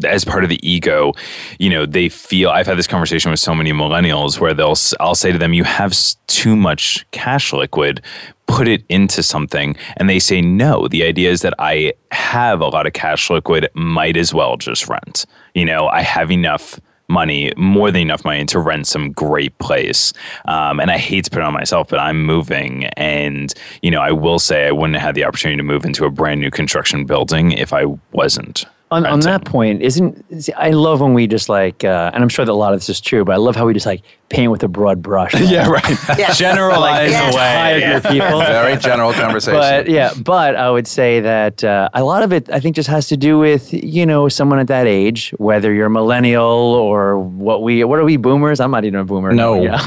as part of the ego, you know, they feel. I've had this conversation with so many millennials where they'll, I'll say to them, "You have too much cash liquid, put it into something," and they say, "No." The idea is that I have a lot of cash liquid, might as well just rent. You know, I have enough money, more than enough money to rent some great place. Um, and I hate to put it on myself, but I'm moving. And, you know, I will say I wouldn't have had the opportunity to move into a brand new construction building if I wasn't. On, on that point, isn't see, I love when we just like, uh, and I'm sure that a lot of this is true, but I love how we just like paint with a broad brush. yeah, right. Yes. Generalize Like, away. entire group of people. Very general conversation. But yeah, but I would say that uh, a lot of it, I think, just has to do with you know someone at that age, whether you're a millennial or what we, what are we boomers? I'm not even a boomer. No. Yeah.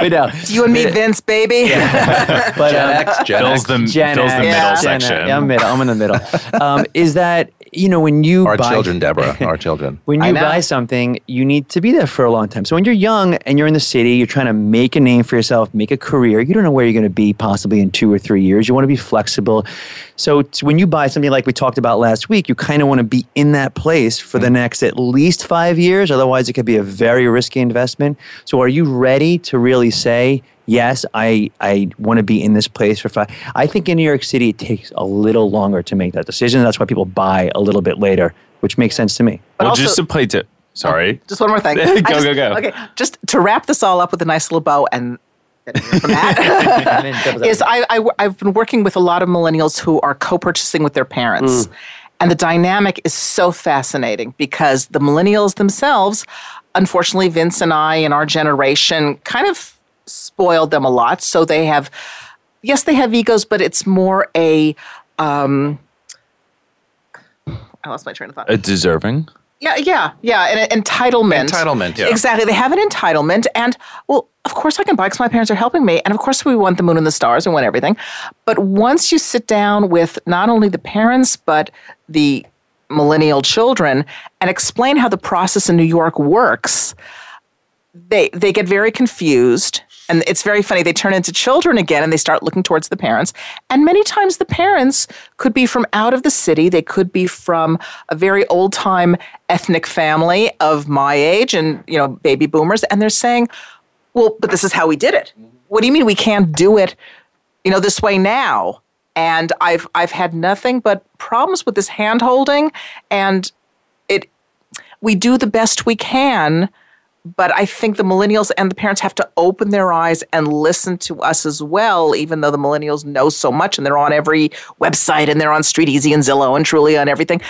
but no. It's you and me, Vince, baby. But, Gen um, X, Gen Fills X. the, Gen fills the middle Gen X. section. Yeah, I'm middle. I'm in the middle. Um, is that you know when you Our buy, children, Deborah, our children. when you buy something, you need to be there for a long time. So when you're young and you're in the city, you're trying to make a name for yourself, make a career. You don't know where you're going to be possibly in two or three years. You want to be flexible. So when you buy something like we talked about last week, you kind of want to be in that place for the mm. next at least five years. Otherwise, it could be a very risky investment. So are you ready to really say? Yes, I, I want to be in this place for five. I think in New York City, it takes a little longer to make that decision. That's why people buy a little bit later, which makes sense to me. But well, also- just to play to. Sorry. Oh, just one more thing. Go, just- go, go. Okay, just to wrap this all up with a nice little bow and from that is I, I I've been working with a lot of millennials who are co-purchasing with their parents. Mm. And the dynamic is so fascinating because the millennials themselves, unfortunately, Vince and I and our generation kind of spoiled them a lot. So they have, yes, they have egos, but it's more a, um, I lost my train of thought. A deserving. Yeah, yeah, yeah. An entitlement. Entitlement, yeah. Exactly. They have an entitlement. And, well, of course I can buy because my parents are helping me. And of course we want the moon and the stars and want everything. But once you sit down with not only the parents, but the millennial children and explain how the process in New York works, they they get very confused and it's very funny they turn into children again and they start looking towards the parents. And many times the parents could be from out of the city they could be from a very old time ethnic family of my age and you know baby boomers and they're saying well but this is how we did it. What do you mean we can't do it you know this way now? And i've i've had nothing but problems with this hand holding and it we do the best we can but I think the millennials and the parents have to open their eyes and listen to us as well, even though the millennials know so much and they're on every website and they're on Street Easy and Zillow and Trulia and everything.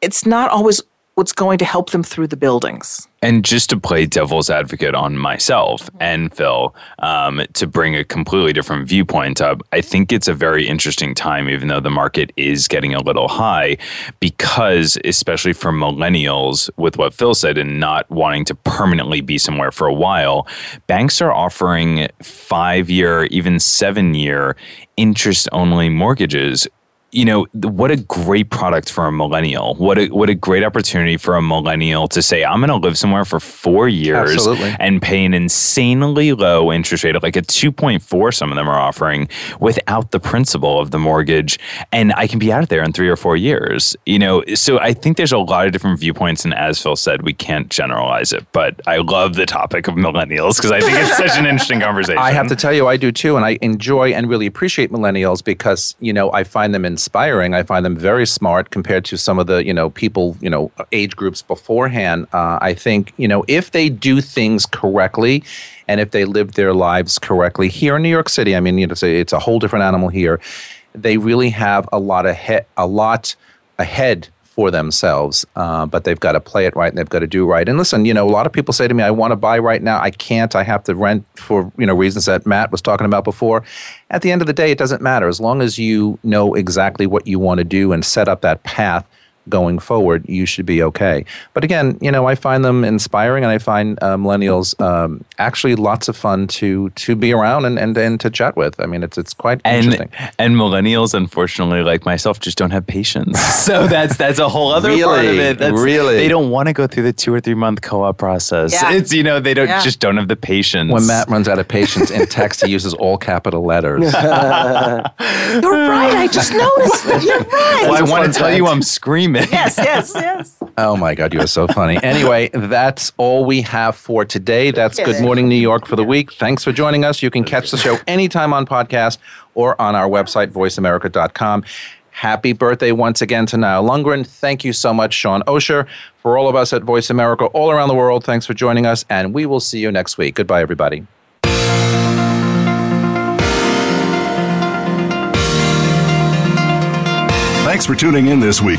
It's not always what's going to help them through the buildings. And just to play devil's advocate on myself and Phil, um, to bring a completely different viewpoint up, I think it's a very interesting time, even though the market is getting a little high, because especially for millennials, with what Phil said, and not wanting to permanently be somewhere for a while, banks are offering five year, even seven year interest only mortgages you know what a great product for a millennial. What a what a great opportunity for a millennial to say i'm going to live somewhere for 4 years Absolutely. and pay an insanely low interest rate like a 2.4 some of them are offering without the principal of the mortgage and i can be out of there in 3 or 4 years you know? So i think there's a lot of different viewpoints and as phil said we can't generalize it but i love the topic of millennials because i think it's such an interesting conversation. I have to tell you, I do too, and I enjoy and really appreciate millennials because you know I find them inspiring. I find them very smart compared to some of the you know people you know age groups beforehand. Uh, I think you know if they do things correctly, and if they live their lives correctly here in New York City, I mean, you know, it's a, it's a whole different animal here. They really have a lot of he- a lot ahead for themselves, uh, but they've got to play it right and they've got to do right. And listen, you know, a lot of people say to me, "I want to buy right now. I can't. I have to rent for you know reasons that Matt was talking about before." At the end of the day, it doesn't matter as long as you know exactly what you want to do and set up that path going forward, you should be okay. But again, you know, I find them inspiring, and I find uh, millennials um, actually lots of fun to to be around and, and, and to chat with. I mean, it's it's quite and, interesting. And millennials, unfortunately, like myself, just don't have patience. so that's that's a whole other really? part of it. That's, really, they don't want to go through the two or three month co-op process. Yeah. It's you know they don't Yeah. just don't have the patience. When Matt runs out of patience in text, he uses all capital letters. You're right. I just noticed that. You're right. well, I want to tell you I'm screaming. Yes, yes, yes. Oh my God, you are so funny. Anyway, that's all we have for today. That's Good. Morning New York for the week. Thanks for joining us. You can catch the show anytime on podcast or on our website, voiceamerica.com. Happy birthday once again to Niall Lundgren. Thank you so much, Shaun Osher. For all of us at Voice America all around the world, thanks for joining us, and we will see you next week. Goodbye, everybody. Thanks for tuning in this week.